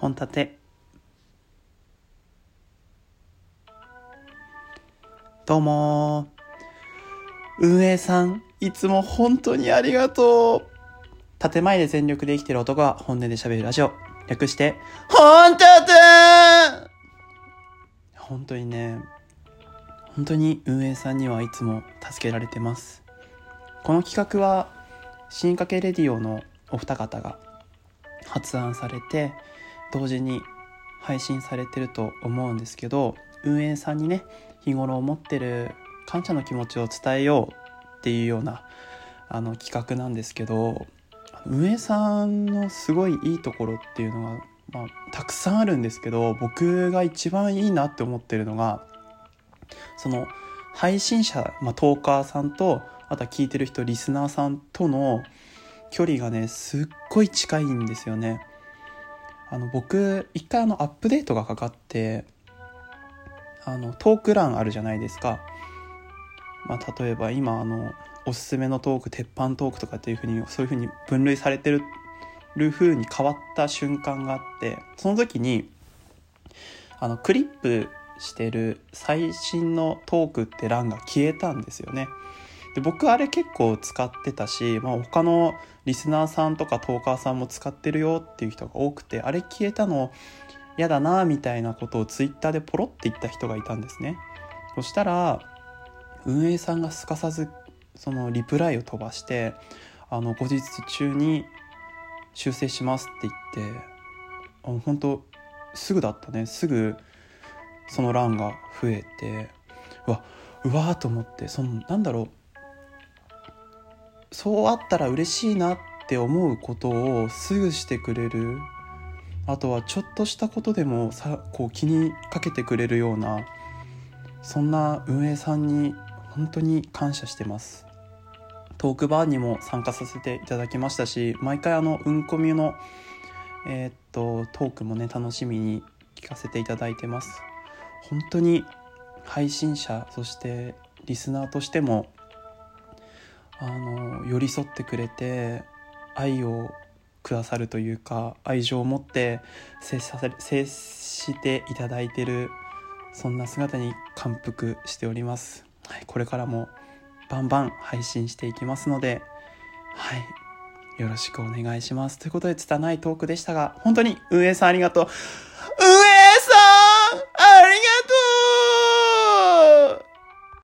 本立て。どうも。運営さんいつも本当にありがとう。建前で全力で生きてる男が本音で喋るラジオ。略して本立て。本当にね本当に運営さんにはいつも助けられてます。この企画は進化系レディオのお二方が発案されて同時に配信されてると思うんですけど運営さんにね日頃思ってる感謝の気持ちを伝えようっていうようなあの企画なんですけど運営さんのすごいいいところっていうのが、まあ、たくさんあるんですけど僕が一番いいなって思ってるのがその配信者、まあ、トーカーさんとあとは聞いてる人リスナーさんとの距離がねすっごい近いんですよね。あの僕一回あのアップデートがかかってあのトーク欄あるじゃないですか。まあ、例えば今あのおすすめのトーク鉄板トークとかっていうふうにそういうふうに分類されてるる風に変わった瞬間があってその時にあのクリップしてる最新のトークって欄が消えたんですよね。で僕あれ結構使ってたし、まあ、他のリスナーさんとかトーカーさんも使ってるよっていう人が多くてあれ消えたの嫌だなみたいなことをツイッターでポロって言った人がいたんですね。そしたら運営さんがすかさずそのリプライを飛ばしてあの後日中に修正しますって言ってあ本当すぐだったね。すぐその欄が増えてうわうわーと思ってそのなんだろう。そうあったら嬉しいなって思うことをすぐしてくれる。あとはちょっとしたことでもさこう気にかけてくれるようなそんな運営さんに本当に感謝してます。トークバーにも参加させていただきましたし毎回あのうんこみゅのえー、っとトークもね楽しみに聞かせていただいてます。本当に配信者そしてリスナーとしてもあの寄り添ってくれて愛をくださるというか愛情を持って接させ接していただいてるそんな姿に感服しております、はい、これからもバンバン配信していきますのではいよろしくお願いします。ということで拙いトークでしたが本当に運営さんありがとう。運営さんありがとう。